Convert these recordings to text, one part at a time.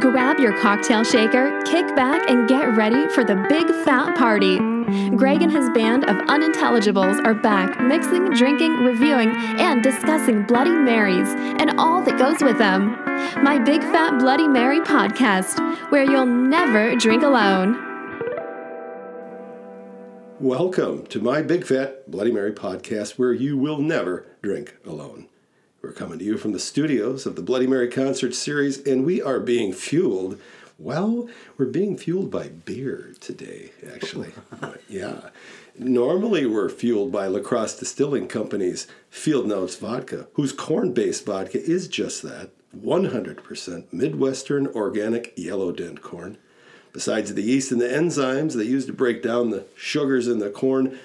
Grab your cocktail shaker, kick back, and get ready for the big fat party. Greg and his band of unintelligibles are back, mixing, drinking, reviewing, and discussing Bloody Marys and all that goes with them. My Big Fat Bloody Mary podcast, where you'll never drink alone. Welcome to my Big Fat Bloody Mary podcast, where you will never drink alone. We're coming to you from the studios of the Bloody Mary Concert Series, and we are being fueled. Well, we're being fueled by beer today, actually. yeah. Normally, we're fueled by La Crosse Distilling Company's Field Notes vodka, whose corn based vodka is just that 100% Midwestern organic yellow dent corn. Besides the yeast and the enzymes they use to break down the sugars in the corn,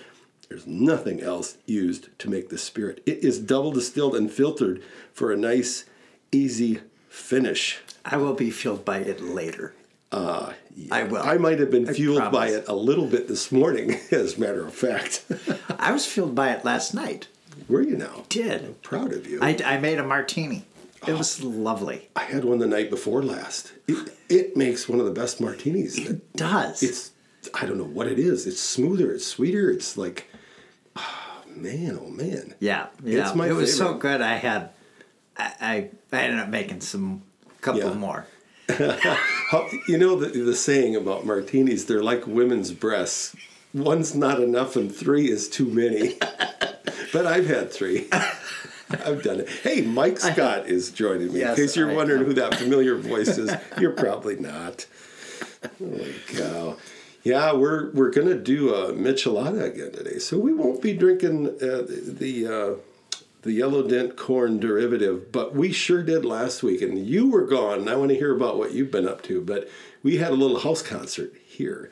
there's nothing else used to make the spirit. It is double distilled and filtered for a nice, easy finish. I will be fueled by it later. Uh, yeah, I will. I might have been I fueled by it a little bit this morning, as a matter of fact. I was fueled by it last night. Were you now? Did. Proud of you. I, I made a martini. It was lovely. I had one the night before last. It, it makes one of the best martinis. It does. It's I don't know what it is. It's smoother. It's sweeter. It's like, man, oh man. yeah, yeah. It was so good. I had, I, I, I ended up making some couple Yeah. more. How, you know the the saying about martinis? They're like women's breasts. One's not enough, and three is too many. but I've had three. I've done it. Hey, Mike Scott is joining me. Yes, In case you're I wondering who that familiar voice is, you're probably not. Holy cow. Yeah, we're we're gonna do a michelada again today, so we won't be drinking uh, the uh, the yellow dent corn derivative, but we sure did last week, and you were gone. And I want to hear about what you've been up to. But we had a little house concert here.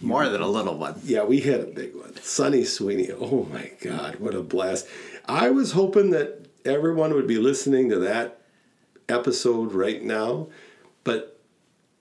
More than a little one. Yeah, we had a big one. Sunny Sweeney. Oh my God, what a blast! I was hoping that everyone would be listening to that episode right now, but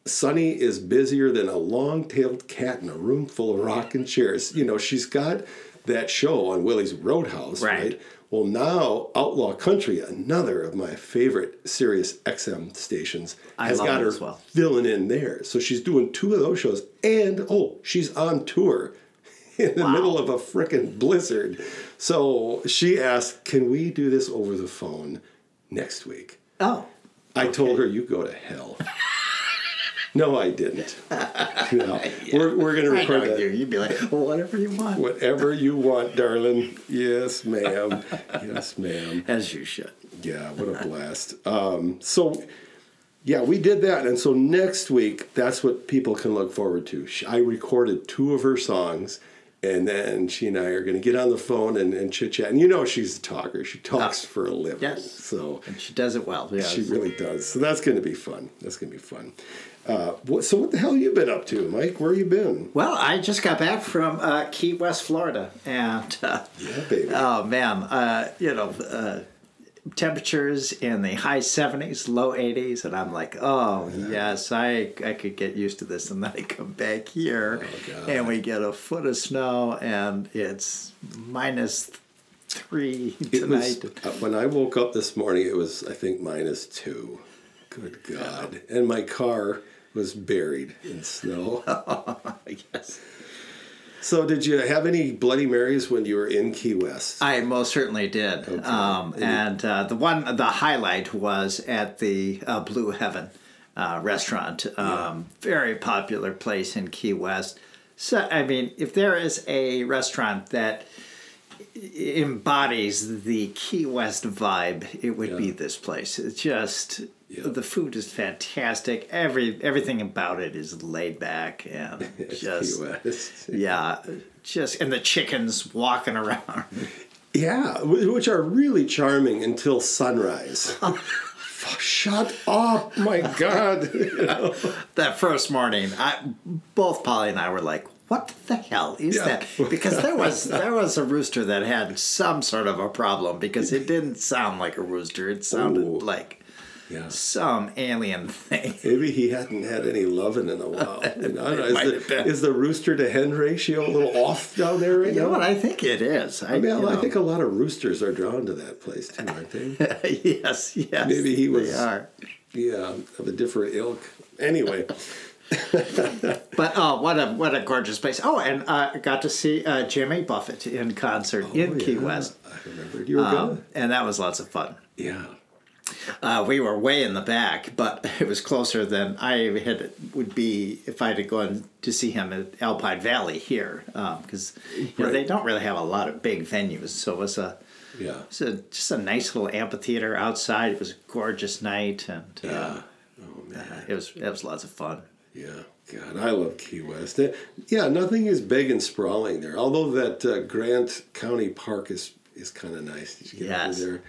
Sunny is busier than a long-tailed cat in a room full of rocking chairs. You know, she's got that show on Willie's Roadhouse, right? Right. Well, now Outlaw Country, another of my favorite Sirius XM stations, I has got her as well. filling in there. So she's doing two of those shows, and oh, she's on tour in the middle of a frickin' blizzard. So she asked, "Can we do this over the phone next week?" Oh, I told her, "You go to hell." no, I didn't. No. We're, we're going to record that. you. You'd be like, well, whatever you want. Whatever you want, darling. Yes, ma'am. Yes, ma'am. As you should. Yeah, what a blast. Um, so, yeah, we did that. And so next week, that's what people can look forward to. I recorded two of her songs, and then she and I are going to get on the phone and, and chit chat. And you know, she's a talker, she talks for a living. Yes. So, And she does it well. Yeah. she really does. So, that's going to be fun. That's going to be fun. Uh, what, so, what the hell you been up to, Mike? Where you been? Well, I just got back from uh, Key West, Florida, and uh, Yeah, baby. oh man, uh, you know, uh, temperatures in the high seventies, low eighties, and I'm like, oh yes, I I could get used to this. And then I come back here, Oh, and we get a foot of snow, and it's minus three It was, tonight. uh, when I woke up this morning, it was, I think, minus two. Good God. And my car was buried in snow. yes. so, did you have any Bloody Marys when you were in Key West? I most certainly did. Um, and uh, the one, the highlight was at the uh, Blue Heaven uh, restaurant. Um, Very popular place in Key West. So, I mean, if there is a restaurant that embodies the Key West vibe, it would be this place. It's just Yeah. the food is fantastic. Every everything about it is laid back and just yeah, just and the chickens walking around. Yeah, which are really charming until sunrise. Shut up, my God. You know? that first morning, I both Polly and I were like, "What the hell is Yeah. that?" Because there was there was a rooster that had some sort of a problem because it didn't sound like a rooster; it sounded Ooh. like Yeah. some alien thing. Maybe he hadn't had any loving in a while. You know, is, the, is the rooster to hen ratio a little off down there right You know what? I think it is. I, I mean, I know. think a lot of roosters are drawn to that place too, aren't they? yes, yes. Maybe he was- They are. yeah, of a different ilk. Anyway, But oh, what a what a gorgeous place! Oh, and uh, I got to see uh, Jimmy Buffett in concert in Key Oh, West, I remembered you were um, going. and that was lots of fun. Yeah. Uh, we were way in the back, but it was closer than I had would be if I had gone to see him at Alpine Valley here, because you know, Right. they don't really have a lot of big venues. So it was a Yeah. it was a, just a nice little amphitheater outside. It was a gorgeous night, and uh, Yeah. Oh man. it was it was lots of fun. Yeah. God, I love Key West. Uh, Yeah, nothing is big and sprawling there. Although that uh, Grant County Park is is kind of nice. Did you get Yes. Uh, over there?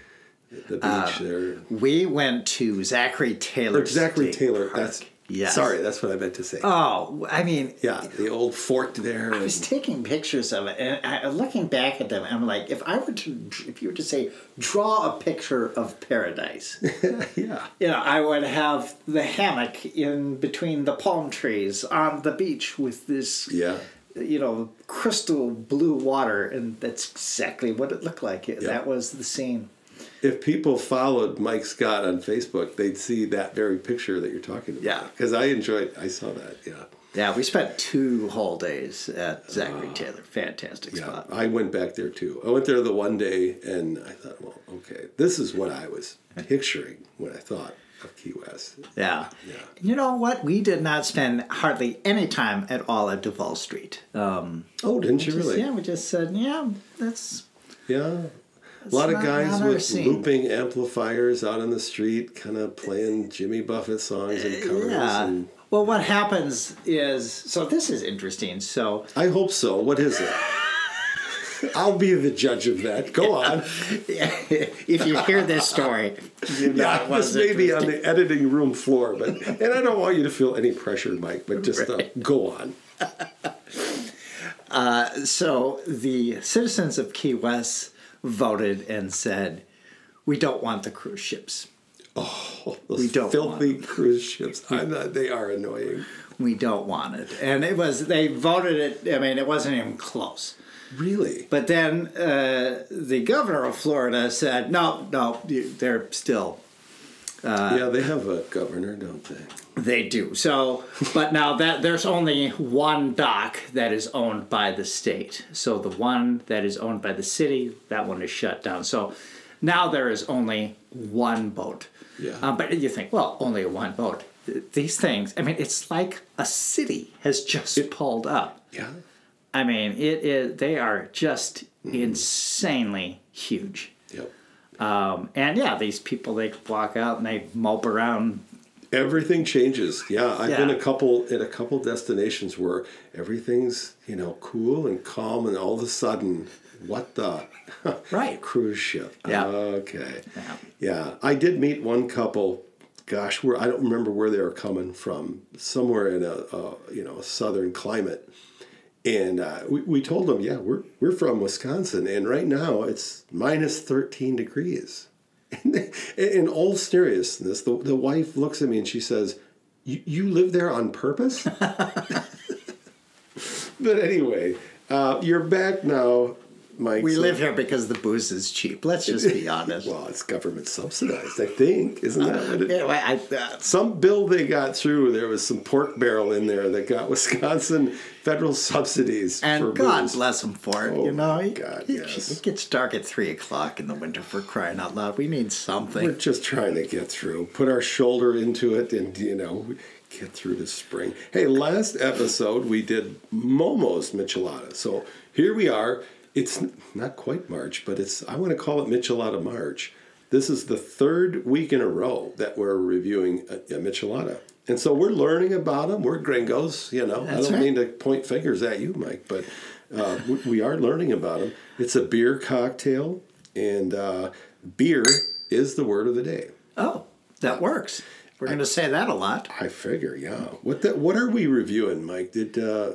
The beach uh, there. We went to Zachary Taylor. Or Zachary State Taylor. Park. That's Yes. Sorry, that's what I meant to say. Oh, I mean, yeah, the old fort there. I was taking pictures of it, and I, looking back at them, I'm like, if I were to, if you were to say, draw a picture of paradise, yeah. you know, I would have the hammock in between the palm trees on the beach with this, Yeah. you know, crystal blue water, and that's exactly what it looked like. That was the scene. If people followed Mike Scott on Facebook, they'd see that very picture that you're talking about. Yeah. Because I enjoyed, I saw that. Yeah. Yeah, we spent two whole days at Zachary Taylor. Fantastic Ah. Yeah. spot. I went back there too. I went there the one day and I thought, well, okay, this is what I was picturing when I thought of Key West. Yeah. Yeah. You know what? We did not spend hardly any time at all at Duval Street. Um, Oh, didn't you just- really? Yeah, we just said, yeah, that's. Yeah. A lot of guys with scene. looping amplifiers out on the street, kind of playing Jimmy Buffett songs and covers. Yeah. And Well, what happens is so this is interesting. So I hope so. What is it? I'll be the judge of that. Go on. if you hear this story, you know Yeah, this may be on the editing room floor, but and I don't want you to feel any pressure, Mike. But just uh, go on. So the citizens of Key West voted and said, "We don't want the cruise ships. Oh, those We don't filthy cruise ships. I they are annoying. We don't want it." And it was they voted it. I mean, it wasn't even close. Really? But then uh, the governor of Florida said, "No, no, you- they're still Uh, yeah, they have a governor, don't they? They do. So, but now that there's only one dock that is owned by the state. So the one that is owned by the city, that one is shut down. So now there is only one boat. Yeah. Uh, but you think, well, only one boat. These things, I mean, it's like a city has just pulled up. Yeah. I mean, it is. They are just insanely huge. Yep. Um, and yeah, these people they walk out and they mope around Everything changes. Yeah, I've been a couple in a couple destinations where everything's you know cool and calm, and all of a sudden, what the Right. cruise ship? Yeah. Okay. Yeah. Yeah, I did meet one couple. Gosh, where I don't remember where they were coming from. Somewhere in a, a you know a southern climate, and uh, we, we told them, yeah, we're we're from Wisconsin, and right now it's minus thirteen degrees. And they- in all seriousness, the the wife looks at me and she says, "You you live there on purpose?" but anyway, uh, you're back now, Mike. We live here because the booze is cheap. Let's just be honest. Well, it's government subsidized, I think, isn't that what it? Yeah, I, uh, Some bill they got through, there was some pork barrel in there that got Wisconsin federal subsidies and for God booze. bless them for it. Oh, you know, it, God, yes. it gets dark at three o'clock in the winter for crying out loud. We need something. We're just trying to get through, put our shoulder into it, and you know, get through the spring. Hey, last episode we did Momo's Michelada, so here we are. It's not quite March, but it's I want to call it Michelada March. This is the third week in a row that we're reviewing a, a Michelada. And so we're learning about them. We're gringos, you know. I don't right. mean to point fingers at you, Mike, but uh, we, we are learning about them. It's a beer cocktail, and uh, beer is the word of the day. Oh, that works. We're going to say that a lot. I figure, yeah. What the, What are we reviewing, Mike? Did uh,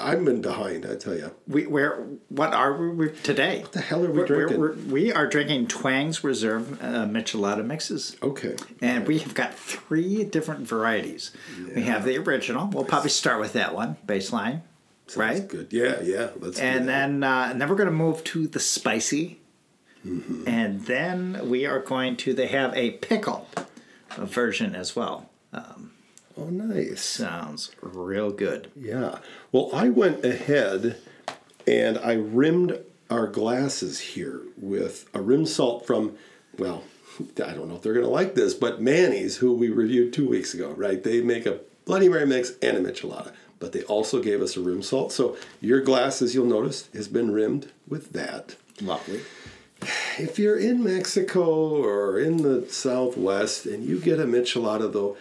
I've been behind? I tell you. We, we're what are we today? What the hell are we we're, drinking? We're, we are drinking Twang's Reserve uh, Michelada mixes. Okay. And we have got three different varieties. We have the original. We'll probably start with that one, baseline, right? Good. Yeah, yeah. Let's. And then uh, and then we're going to move to the spicy. Mm-hmm. And then we are going to they have a pickle version as well. Oh, nice. Sounds real good. Yeah. Well, I went ahead and I rimmed our glasses here with a rim salt from, well, I don't know if they're going to like this, but Manny's, who we reviewed two weeks ago, right? They make a Bloody Mary mix and a Michelada, but they also gave us a rim salt. So your glasses, you'll notice, has been rimmed with that. Lovely. If you're in Mexico or in the Southwest and you get a Michelada, though,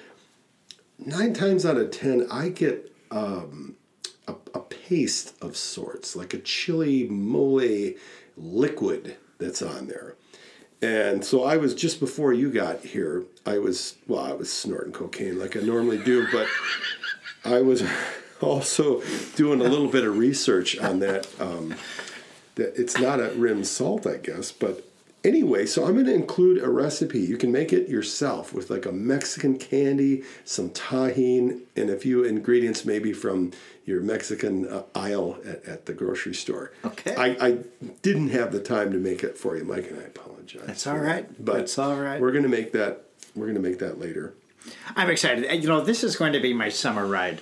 nine times out of ten, I get um, a, a paste of sorts, like a chili mole liquid that's on there. And so I was just before you got here, I was, well, I was snorting cocaine like I normally do, but I was also doing a little bit of research on that. Um, that it's not a rim salt, I guess, but anyway, so I'm going to include a recipe. You can make it yourself with like a Mexican candy, some Tajín, and a few ingredients maybe from your Mexican uh, aisle at, at the grocery store. Okay. I, I didn't have the time to make it for you, Mike, and I apologize. That's all right. But That's all right. We're going to make that. We're going to make that later. I'm excited. You know, this is going to be my summer ride.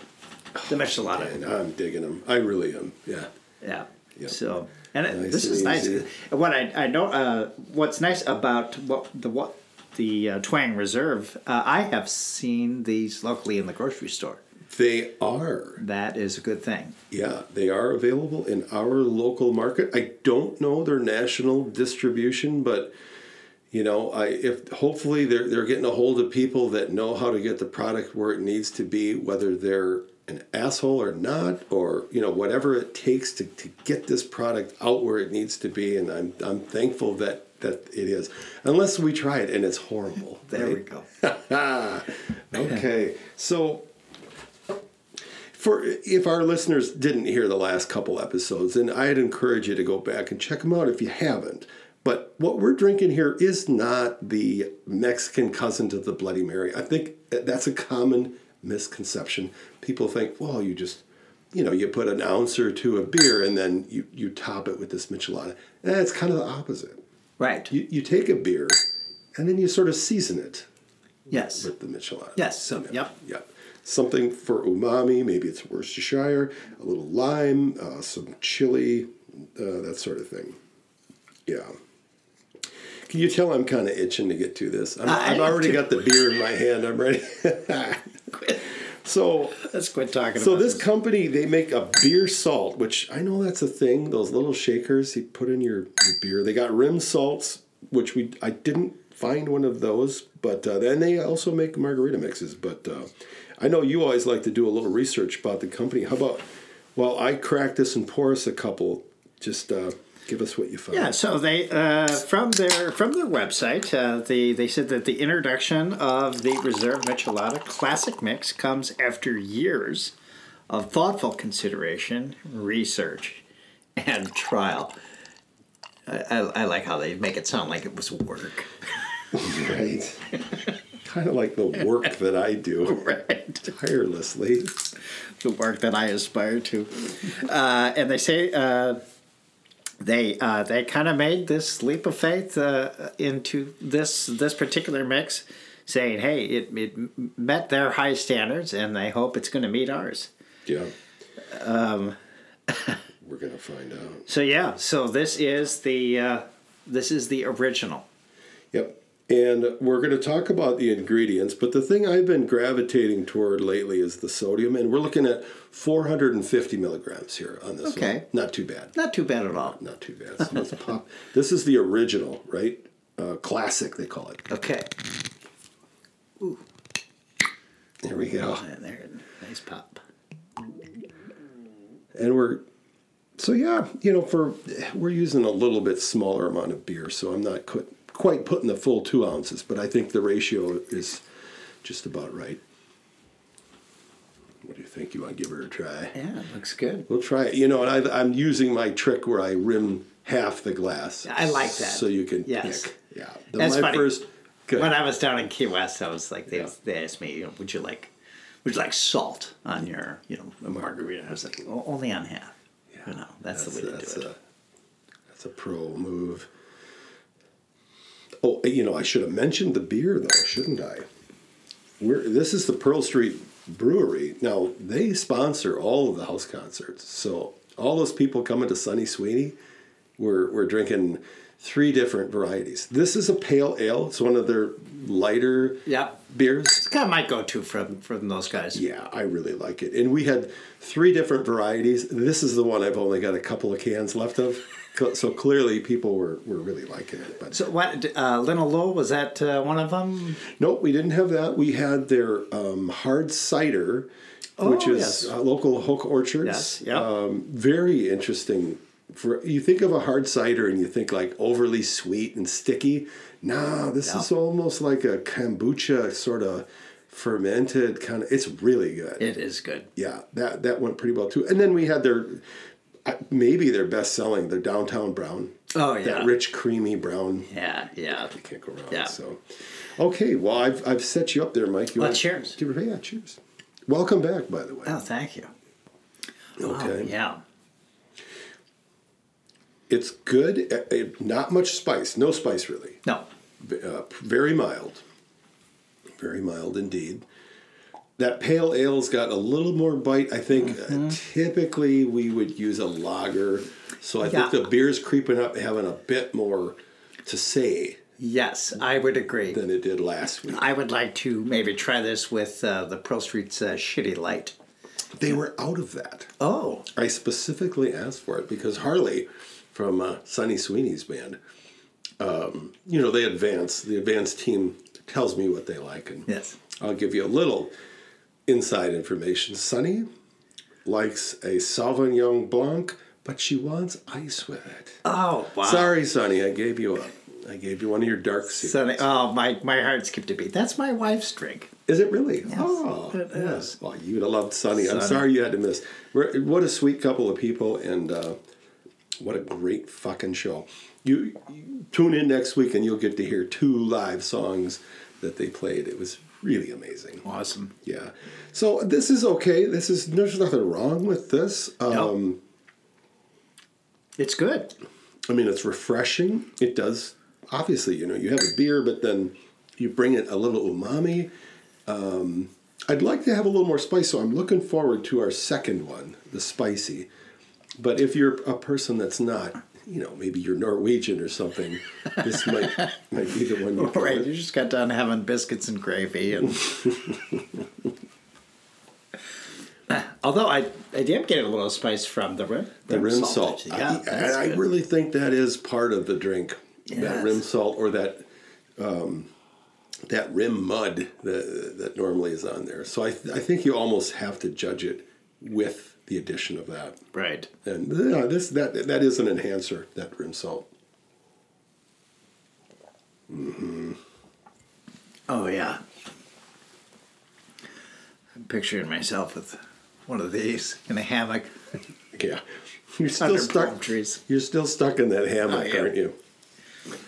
The Michelada. And I'm digging them. I really am. Yeah. Yeah. Yep. So, and it, Nice this and is nice. What I I know, uh, what's nice about what the what the uh, Twang Reserve, uh, I have seen these locally in the grocery store. They are. That is a good thing. Yeah, they are available in our local market. I don't know their national distribution, but you know, I if hopefully they're they're getting a hold of people that know how to get the product where it needs to be, whether they're an asshole or not, or you know, whatever it takes to, to get this product out where it needs to be. And I'm I'm thankful that that it is. Unless we try it and it's horrible. There we go. Okay, so for if our listeners didn't hear the last couple episodes, then I'd encourage you to go back and check them out if you haven't. But what we're drinking here is not the Mexican cousin to the Bloody Mary. I think that's a common misconception. People think, well, you just, you know, you put an ounce or two of beer and then you, you top it with this michelada. And it's kind of the opposite. Right. You, you take a beer and then you sort of season it yes. with the michelada. Yes, so- yep. Yep. Something for umami. Maybe it's Worcestershire. A little lime, uh, some chili, uh, that sort of thing. Yeah. Can you tell I'm kind of itching to get to this? I'm, I I've already got the beer in my hand. I'm ready. so Let's quit talking so about this company they make a beer salt, which I know that's a thing. Those little shakers you put in your, your beer. They got rim salts, which we I didn't find one of those, but uh, then they also make margarita mixes. But uh, I know you always like to do a little research about the company. How about? Well, I crack this and pour us a couple. Just uh, give us what you found. Yeah, so they uh, from their from their website, uh, they they said that the introduction of the Reserve Michelada Classic Mix comes after years of thoughtful consideration, research, and trial. I, I, I like how they make it sound like it was work. Right. kind of like the work that I do Right. tirelessly. the work that I aspire to. Uh, and they say uh, they uh, they kind of made this leap of faith uh, into this this particular mix, saying, "Hey, it, it met their high standards, and they hope it's going to meet ours." Yeah. Um, We're gonna find out. So yeah, so this is the uh, this is the original. Yep. And we're going to talk about the ingredients, but the thing I've been gravitating toward lately is the sodium, and we're looking at 450 milligrams here on this Okay. one. Not too bad. Not too bad at all. Not too bad. So let's pop. This is the original, right? Uh, classic, they call it. Okay, There we go. there, nice pop. And we're so yeah, you know, for we're using a little bit smaller amount of beer, so I'm not qu- quite putting the full two ounces, but I think the ratio is just about right. What do you think? You want to give her a try? Yeah, looks good. We'll try it. You know, and I, I'm using my trick where I rim half the glass. I like that. So you can Yes. pick. Yeah. The, That's my funny. first. Good. When I was down in Key West, I was like, they, Yeah. they asked me, you know, would you like, would you like salt on your, you know, a margarita? I was like, only on half. you know, that's, the way to that's do it. A, that's a pro move. Oh, you know, I should have mentioned the beer though, shouldn't I? we're this is the Pearl Street Brewery. Now they sponsor all of the house concerts, so all those people coming to Sunny Sweeney, we're we're drinking three different varieties. This is a pale ale. It's one of their lighter Yeah. beers. It's kind of my go-to from from those guys. Yeah, I really like it. And we had three different varieties. This is the one I've only got a couple of cans left of. So clearly, people were, were really liking it. But So what? Uh, Lino Low was that uh, one of them? Nope, we didn't have that. We had their um, hard cider, which Oh, is yes. uh, local Hook Orchards. Yes, yep. Um, very interesting. For you think of a hard cider and you think like overly sweet and sticky. Nah, this is almost like a kombucha sort of fermented kind of. It's really good. It is good. yeah, that that went pretty well too. And then we had their maybe their best selling, their downtown brown. Oh yeah. That rich, creamy brown Yeah, yeah. you can't go wrong. Yeah. So, okay. Well, I've I've set you up there, Mike. You Well, want- cheers. Give her- yeah, cheers. Welcome back, by the way. Oh, thank you. okay. Oh, yeah. It's good. uh, uh, not much spice. No spice really. No. Uh, very mild. Very mild indeed. That pale ale's got a little more bite. I think Mm-hmm. uh, typically we would use a lager, so I think Yeah. the beer's creeping up, having a bit more to say Yes, I would agree. than it did last week. I would like to maybe try this with uh, the Pearl Street's uh, Shitty Light. They were out of that. Oh. I specifically asked for it because Harley from uh, Sunny Sweeney's band, um, you know, they advance. The advance team tells me what they like, and Yes. I'll give you a little inside information. Sunny likes a Sauvignon Blanc, but she wants ice with it. Oh, wow. Sorry, Sunny, I gave you a, I gave you one of your dark secrets. Sunny, oh, my, my heart skipped a beat. That's my wife's drink. Is it really? oh, it is. Well, you'd have loved Sunny. I'm sorry you had to miss. We're, what a sweet couple of people, and uh, what a great fucking show. You, you tune in next week, and you'll get to hear two live songs that they played. It was really amazing. Awesome. Yeah. So this is okay. This is there's nothing wrong with this. Um, It's good. I mean, it's refreshing. It does. Obviously, you know, you have a beer, but then you bring it a little umami. Um, I'd like to have a little more spice, so I'm looking forward to our second one, the spicy. But if you're a person that's not, you know, maybe you're Norwegian or something, this might might be the one you Right, with. you just got done having biscuits and gravy, and although I I did get a little spice from the rim The rim salt. Yeah, I, I good. really think that is part of the drink. That rim salt or that um, that rim mud that, that normally is on there. So I, th- I think you almost have to judge it with the addition of that. right. And yeah, this that that is an enhancer. That rim salt. Mm-hmm. Oh yeah. I'm picturing myself with one of these in a hammock Yeah, you're still under stuck. palm trees. You're still stuck in that hammock, I am. aren't you?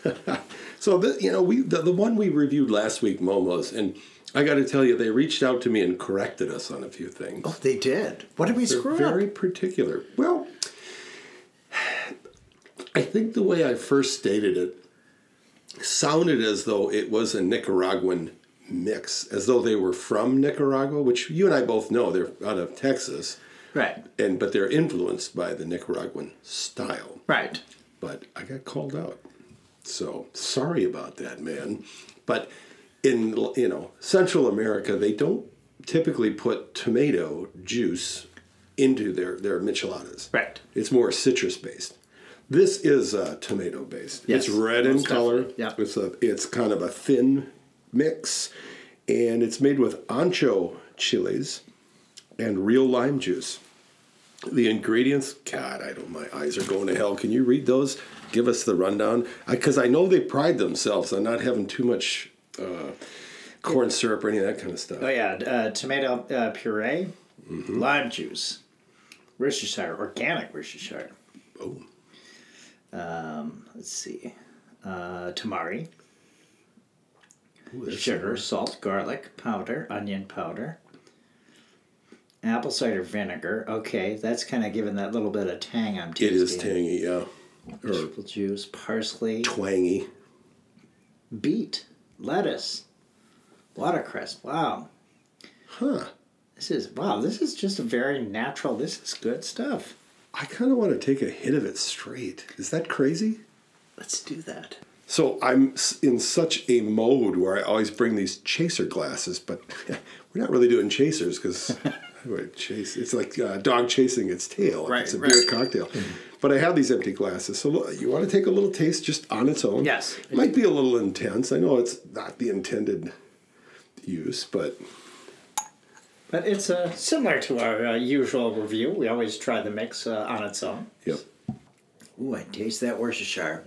so the, you know we the, the one we reviewed last week, Momos, and I got to tell you, they reached out to me and corrected us on a few things. Oh, they did. What did we They're screw very up? particular. Well, I think the way I first stated it sounded as though it was a Nicaraguan mix, as though they were from Nicaragua, which you and I both know they're out of Texas, Right. and but they're influenced by the Nicaraguan style. Right. But I got called out, so sorry about that, man. But in you know Central America, they don't typically put tomato juice into their their micheladas. Right. It's more citrus based. This is uh, tomato based. Yes, it's red in color. definitely, yeah. It's a it's kind of a thin mix, and it's made with ancho chilies and real lime juice. The ingredients, God, I don't. My eyes are going to hell. Can you read those? Give us the rundown, because I, know they pride themselves on not having too much uh, corn syrup or any of that kind of stuff. Oh yeah, uh, tomato uh, puree, Mm-hmm. lime juice, Worcestershire, organic Worcestershire. Oh, Um, let's see, uh, tamari, Ooh, sugar, salt, garlic powder, onion powder, apple cider vinegar. Okay, that's kind of giving that little bit of tang I'm It tasting. is tangy, yeah, or Vegetable juice, parsley, twangy. beet, lettuce, Watercress. Wow. Huh. This is wow. This is just a very natural. This is good stuff. I kind of want to take a hit of it straight. Is that crazy? Let's do that. So I'm in such a mode where I always bring these chaser glasses, but we're not really doing chasers because chase. It's like a dog chasing its tail. Right, It's a right. beer cocktail. But I have these empty glasses. So you want to take a little taste just on its own? Yes. It might be a little intense. I know it's not the intended use, but But it's uh, similar to our uh, usual review. We always try the mix uh, on its own. yep. Ooh, I taste that Worcestershire.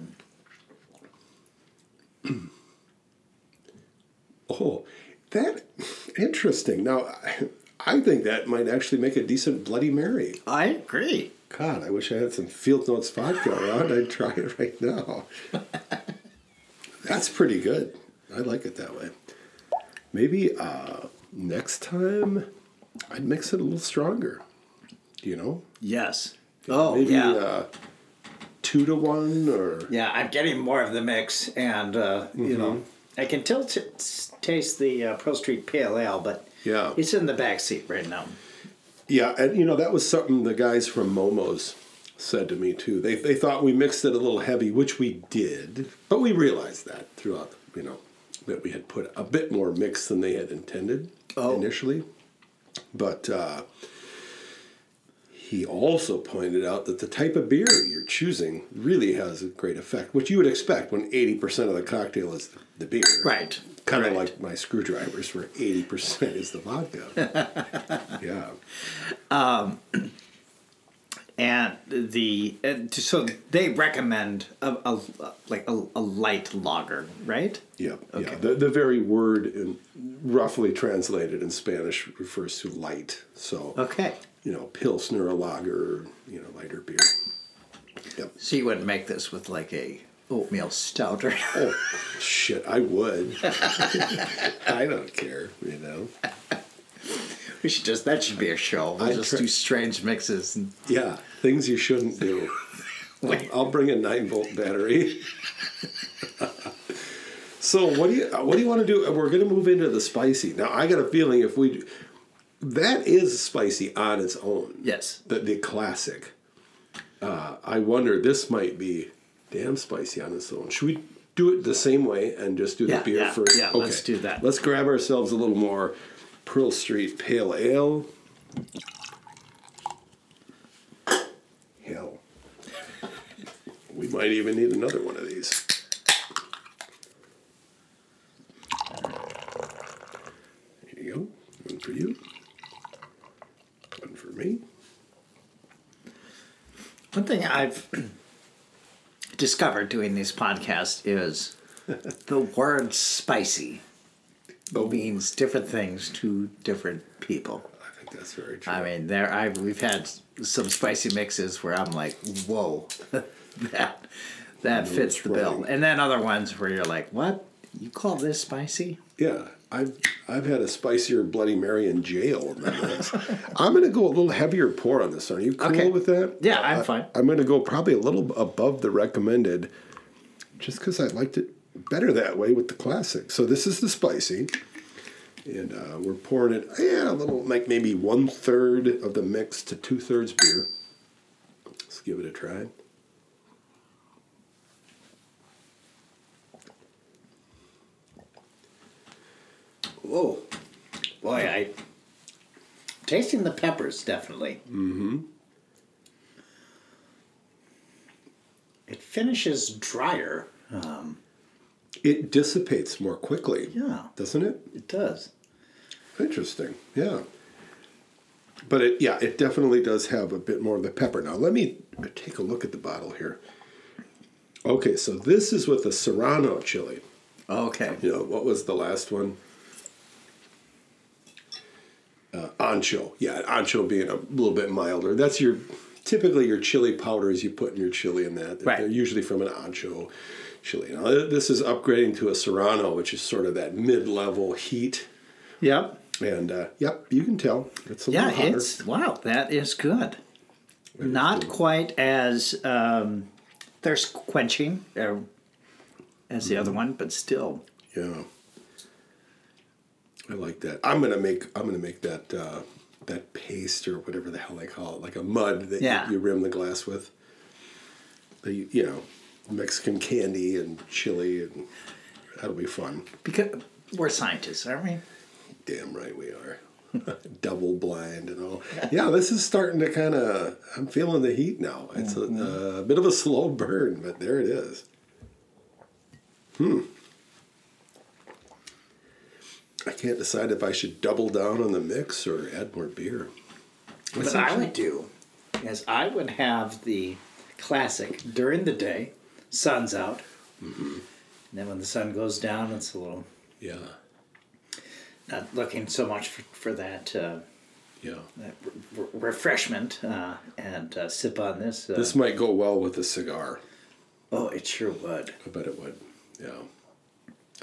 Oh, that interesting. Now, I, think that might actually make a decent Bloody Mary. I agree. God, I wish I had some Field Notes vodka around. I'd try it right now. That's pretty good. I like it that way. Maybe uh, next time I'd mix it a little stronger. You know, Yes. Oh maybe yeah. uh, two to one or Yeah, I'm getting more of the mix, and uh, you know, I can still t- taste the uh, Pearl Street Pale Ale, but yeah, it's in the back seat right now. yeah. And you know that was something the guys from Momo's said to me too. They they thought we mixed it a little heavy, which we did, but we realized that throughout. You know that we had put a bit more mix than they had intended Oh. initially, but. Uh, he also pointed out that the type of beer you're choosing really has a great effect, which you would expect when 80% of the cocktail is the beer. Right. Kind of like my screwdrivers, where 80% is the vodka. yeah. Um, and the and so they recommend a, a like a, a light lager, right? Yeah. Okay. Yeah. The, the very word, in, roughly translated in Spanish, refers to light. So, Okay. You know, Pilsner, a lager, you know, lighter beer. Yep. So you wouldn't make this with like a oatmeal stout or Oh, shit, I would. I don't care, you know. we should just that should be a show. We'll I just try- do strange mixes and Yeah, things you shouldn't do. Wait. I'll bring a nine volt battery. so what do you what do you want to do? We're going to move into the spicy now. I got a feeling if we that is spicy on its own. Yes. the the classic. Uh, I wonder this might be damn spicy on its own. Should we do it the same way and just do Yeah, the beer yeah, first? yeah, let's do that. Let's grab ourselves a little more Pearl Street Pale Ale. Hell. We might even need another one of these. There you go. One for you. One me. One thing I've discovered doing these podcasts is the word spicy Oh. means different things to different people. I think that's very true. I mean, there I we've had some spicy mixes where I'm like, whoa, that that fits the bill, and then other ones where you're like, what? You call this spicy? Yeah, I've I've had a spicier Bloody Mary in jail. I'm going to go a little heavier pour on this. Are you cool Okay. with that? Yeah, I'm I- fine. I'm going to go probably a little above the recommended, just because I liked it better that way with the classic. So this is the spicy, and uh, we're pouring it. Yeah, a little like maybe one third of the mix to two thirds beer. Let's give it a try. Whoa, boy, I tasting the peppers definitely. Mm-hmm. It finishes drier. Um, It dissipates more quickly. Yeah. doesn't it? it does. Interesting. Yeah. But it yeah, it definitely does have a bit more of the pepper. Now let me take a look at the bottle here. Okay, so this is with the Serrano chili. Okay. You know, what was the last one? Uh, ancho. Yeah, ancho being a little bit milder. That's your typically your chili powders you put in your chili in that. Right. They're usually from an ancho chili. Now this is upgrading to a Serrano, which is sort of that mid-level heat. Yep. And uh, yep, you can tell it's a Yeah, little hotter. it's wow. That is good. Not quite as um, thirst quenching uh, as the other one, but still. yeah. I like that. I'm gonna make I'm gonna make that uh, that paste or whatever the hell they call it, like a mud that Yeah. you, you rim the glass with. The you know Mexican candy and chili and that'll be fun. Because we're scientists, aren't we? Damn right we are. Double blind and all. Yeah, this is starting to kind of. I'm feeling the heat now. It's a, a bit of a slow burn, but there it is. Hmm. I can't decide if I should double down on the mix or add more beer. What I would do is I would have the classic during the day, sun's out. Mm-hmm. And then when the sun goes down, it's a little Yeah, not looking so much for, for that, uh, yeah. that re- refreshment uh, and uh, sip on this. Uh, This might go well with a cigar. oh, it sure would. I bet it would. Yeah.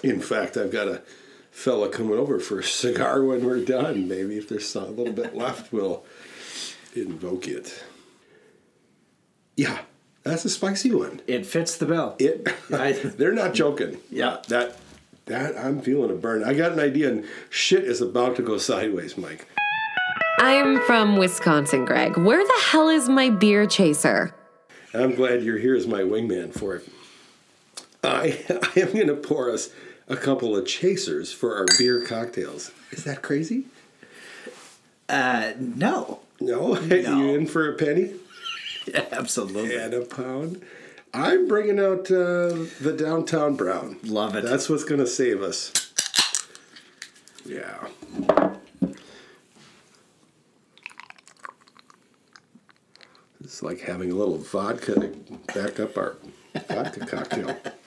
In fact, I've got a fella coming over for a cigar when we're done. Maybe if there's a little bit left, we'll invoke it. Yeah, that's a spicy one. It fits the bill. It. I- they're not joking. Yeah. Uh, that. That I'm feeling a burn. I got an idea, and shit is about to go sideways, Mike. I'm from Wisconsin, Greg. Where the hell is my beer chaser? I'm glad you're here as my wingman for it. I, I am going to pour us a couple of chasers for our beer cocktails. Is that crazy? Uh, no. No? you in for a penny Absolutely. and a pound? I'm bringing out uh, the downtown brown. Love it. That's what's going to save us. Yeah. It's like having a little vodka to back up our vodka cocktail.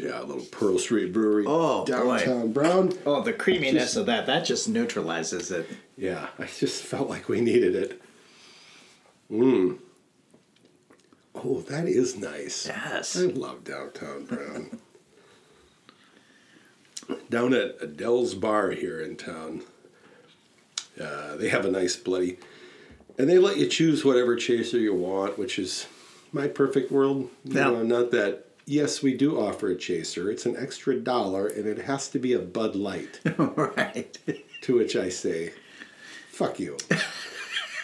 Yeah, a little Pearl Street Brewery. Oh, boy. downtown brown. Oh, the creaminess of that, that just neutralizes it. Yeah, I just felt like we needed it. Mmm. Oh, that is nice. Yes. I love downtown brown. Down at Adele's Bar here in town, uh, they have a nice bloody, and they let you choose whatever chaser you want, which is my perfect world. You know, not that. Yes, we do offer a chaser. It's an extra dollar, and it has to be a Bud Light. right. To which I say, "Fuck you."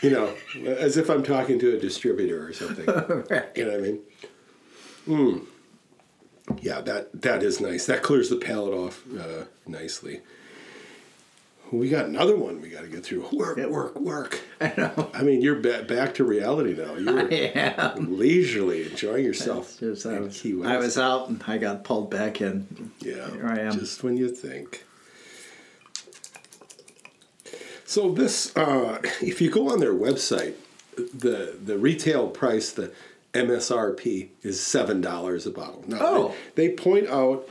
you know, as if I'm talking to a distributor or something. You know what I mean? Mm. Yeah, that that is nice. That clears the palate off uh, nicely. We got another one we got to get through. Work, work, work. I know. I mean, you're ba- back to reality now. You're leisurely enjoying yourself. Just, I, was, I was out and I got pulled back in. Yeah, Here I am. Just when you think. So this, uh, if you go on their website, the the retail price, the MSRP is seven dollars a bottle. Now, Oh. they, they point out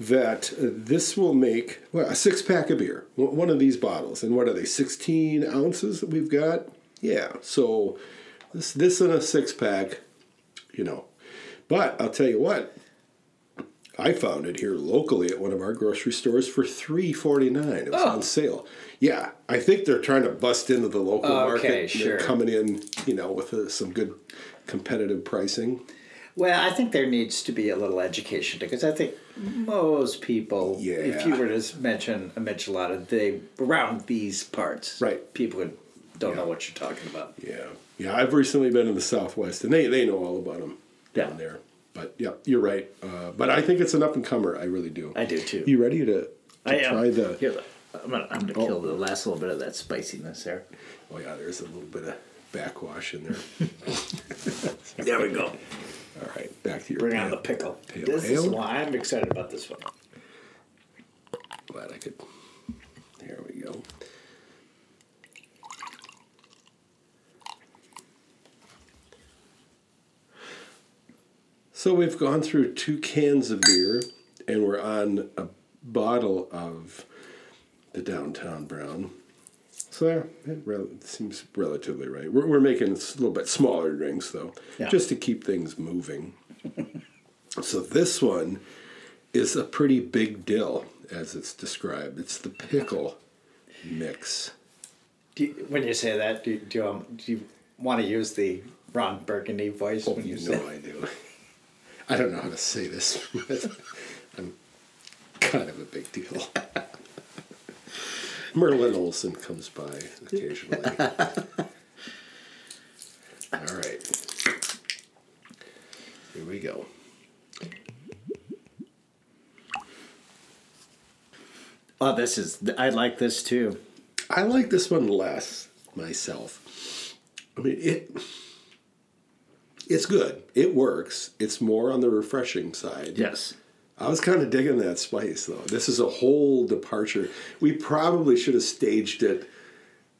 that this will make well, a six pack of beer, one of these bottles, and what are they? Sixteen ounces that we've got. Yeah, so this this in a six pack, you know. But I'll tell you what, I found it here locally at one of our grocery stores for three forty nine. It was Oh. on sale. Yeah, I think they're trying to bust into the local Okay, market. sure. They're coming in, you know, with uh, some good competitive pricing. Well, I think there needs to be a little education because I think most people, if you were to mention a michelada, they around these parts, Right. People would, don't know what you're talking about. Yeah, yeah. I've recently been in the Southwest, and they they know all about them down Yeah. there. But yeah, you're right. Uh, but I think it's an up and comer. I really do. I do too. You ready to, to I am. try the? Here, I'm gonna, I'm gonna kill the last little bit of that spiciness there. Oh yeah, there's a little bit of backwash in there. There we go. All right, back to your. Bring on the pickle. pale This is ale. why I'm excited about this one. Glad I could. There we go. So we've gone through two cans of beer, and we're on a bottle of the Downtown Brown. So yeah, it it seems relatively right. We're, we're making a little bit smaller drinks though, Yeah. just to keep things moving. so this one is a pretty big dill, as it's described. It's the pickle mix. Do you, when you say that, do, do, you, um, do you want to use the Ron Burgundy voice when you You know I do. I don't know how to say this, but I'm kind of a big deal. Merlin Olsen comes by occasionally. All right. Here we go. Oh, this is. I like this too. I like this one less myself. I mean, it it's good. It works. It's more on the refreshing side. Yes. I was kind of digging that spice though. This is a whole departure. We probably should have staged it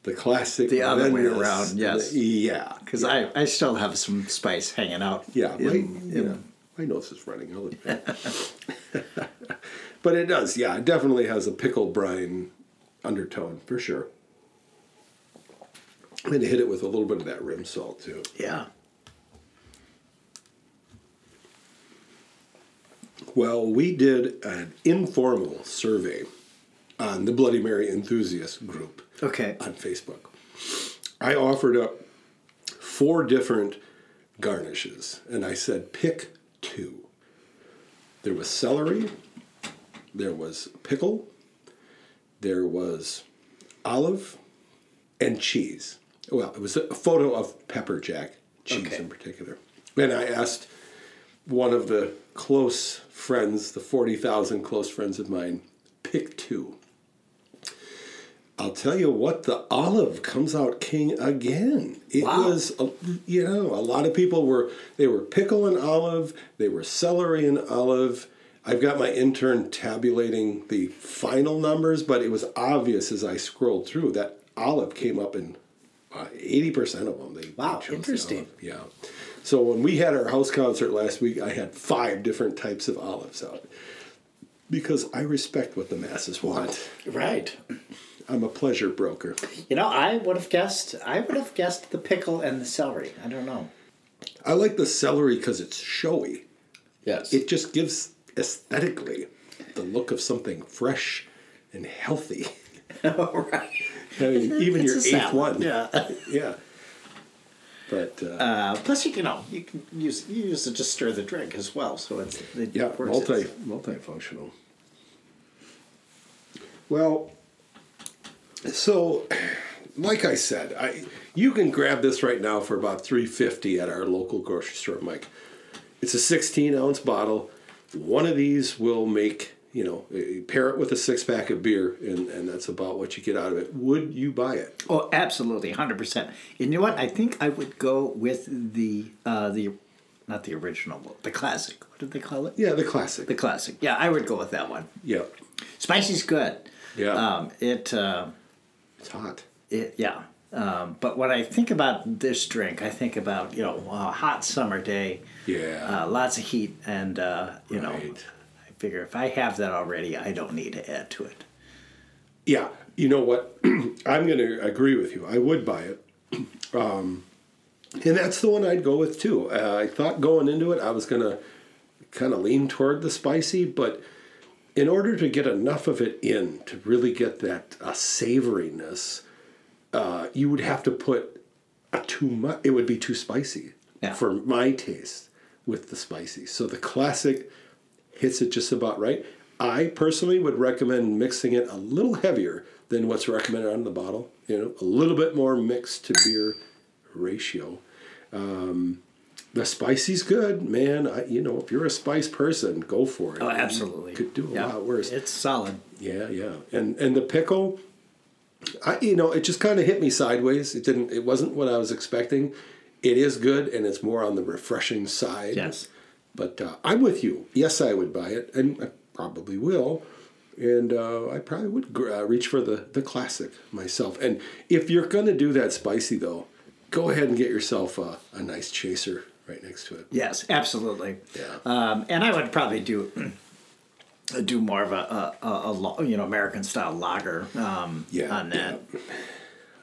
the classic The other way around, yes. the- yeah. Because I, I still have some spice hanging out. Yeah, in- my, in- yeah, my nose is running. I'll admit. but it does, yeah. It definitely has a pickled brine undertone for sure. I'm gonna hit it with a little bit of that rim salt too. yeah. Well, we did an informal survey on the Bloody Mary enthusiast group Okay. on Facebook. I offered up four different garnishes, and I said pick two. There was celery, there was pickle, there was olive, and cheese. Well, it was a photo of pepper jack cheese Okay. in particular. And I asked one of the close friends, the 40,000 close friends of mine, pick two. I'll tell you what, the olive comes out king again. It Wow. was, a- you know, a lot of people were, they were pickle and olive, they were celery and olive. I've got my intern tabulating the final numbers, but it was obvious as I scrolled through that olive came up in uh, 80% of them. They, Wow, chose the interesting. Yeah. So when we had our house concert last week, I had five different types of olives out because I respect what the masses want. Right. I'm a pleasure broker. You know, I would have guessed. I would have guessed the pickle and the celery. I don't know. I like the celery because it's showy. Yes. It just gives aesthetically the look of something fresh and healthy. right. I mean, even It's your eighth one. Yeah. Yeah. But uh, Uh, plus, you can know you can use you use it to stir the drink as well, so it's it yeah, works multi its- multifunctional. Well, so like I said, I you can grab this right now for about three fifty at our local grocery store, Mike. It's a sixteen ounce bottle. One of these will make you know eh, pair it with a six pack of beer, and and that's about what you get out of it. Would you buy it? Oh, absolutely, hundred percent. You know what? I think I would go with the uh, the not the original, the classic. What did they call it? Yeah, the classic. The classic. Yeah, I would go with that one. yeah, Spicy's good. Yeah. Um, it. Uh, it's hot. It, yeah. Um, but when I think about this drink, I think about, you know, a hot summer day, Yeah. uh, lots of heat, and, uh, you know, Right. I figure if I have that already, I don't need to add to it. Yeah, you know what? I'm going to agree with you. I would buy it. Um, and that's the one I'd go with too. Uh, I thought going into it, I was going to kind of lean toward the spicy, but in order to get enough of it in to really get that uh, savoriness, uh, you would have to put a too much. It would be too spicy Yeah. for my taste with the spicy. So the classic hits it just about right. I personally would recommend mixing it a little heavier than what's recommended on the bottle. You know, a little bit more mixed to beer ratio. Um, the spicy's good, man. I, you know, if you're a spice person, go for it. Oh, absolutely. You could do a Yeah. lot worse. It's solid. Yeah, yeah, and and the pickle, I you know it just kind of hit me sideways. It didn't. It wasn't what I was expecting. It is good, and it's more on the refreshing side. Yes. But uh, I'm with you. Yes, I would buy it, and I probably will. And uh, I probably would gr- uh, reach for the the classic myself. And if you're gonna do that spicy though, go ahead and get yourself a, a nice chaser right next to it. Yes, absolutely. Yeah. Um, and I would probably do do more of a, a, a, a you know American style lager um, Yeah, on that.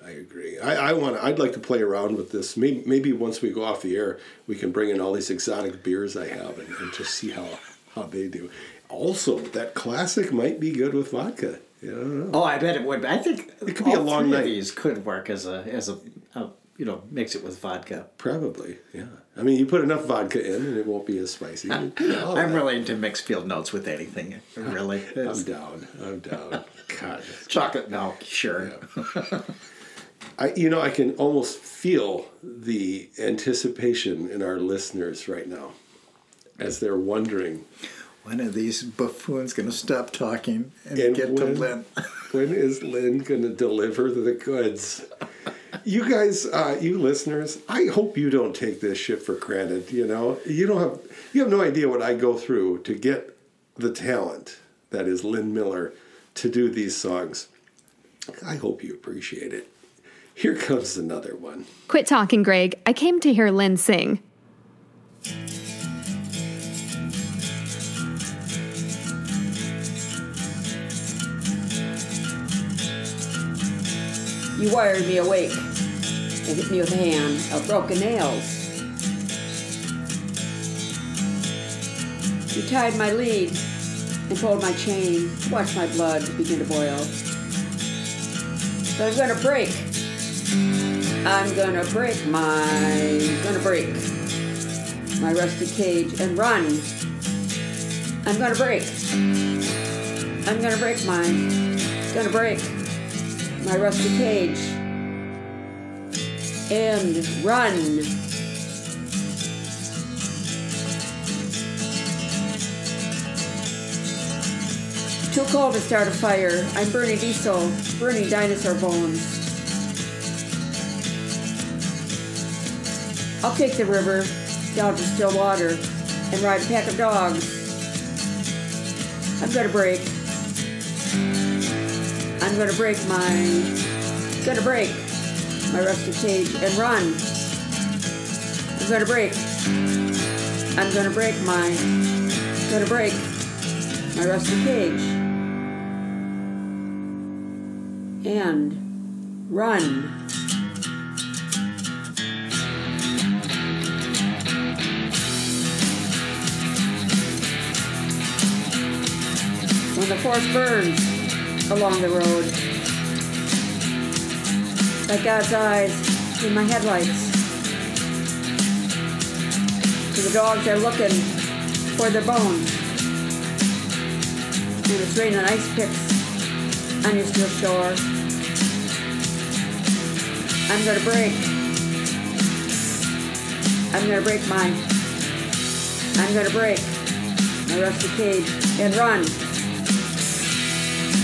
I agree. I, I want. I'd like to play around with this. Maybe, maybe once we go off the air, we can bring in all these exotic beers I have and, and just see how how they do. Also, that classic might be good with vodka. Yeah, I don't know. Oh, I bet it would. I think It could be a long night. These could work as a as a, a you know, mix it with vodka. Probably, yeah. I mean, you put enough vodka in, and it won't be as spicy. You know, all I'm that. willing to mix field notes with anything. Really, I'm down. I'm down. God, chocolate milk, sure. I, you know, I can almost feel the anticipation in our listeners right now, as they're wondering When are these buffoons going to stop talking and, And get to Lynn? when is Lynn going to deliver the goods? You guys, uh, you listeners, I hope you don't take this shit for granted. You know, you don't have you have no idea what I go through to get the talent that is Lynn Miller to do these songs. I hope you appreciate it. Here comes another one. Quit talking, Greg. I came to hear Lynn sing. You wired me awake and hit me with a hand of broken nails. You tied my lead and pulled my chain, watched my blood begin to boil. But I'm gonna break. I'm gonna break my, gonna break my rusty cage and run. I'm gonna break. I'm gonna break mine. Gonna break my rusty cage and run. Too cold to start a fire. I'm burning diesel, burning dinosaur bones. I'll take the river down to still water and ride a pack of dogs. I'm gonna break. I'm gonna break my gonna break my rusty cage and run. I'm gonna break. I'm gonna break my gonna break my rusty cage and run. The forest burns along the road, like God's eyes in my headlights. And the dogs are looking for their bones. And it's raining ice picks on your steel shore. I'm gonna break. I'm gonna break mine. I'm gonna break my rusty cage and run.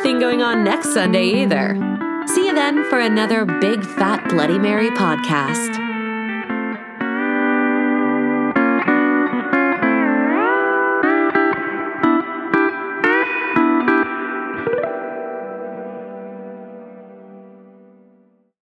Nothing going on next Sunday either. See you then for another Big Fat Bloody Mary podcast.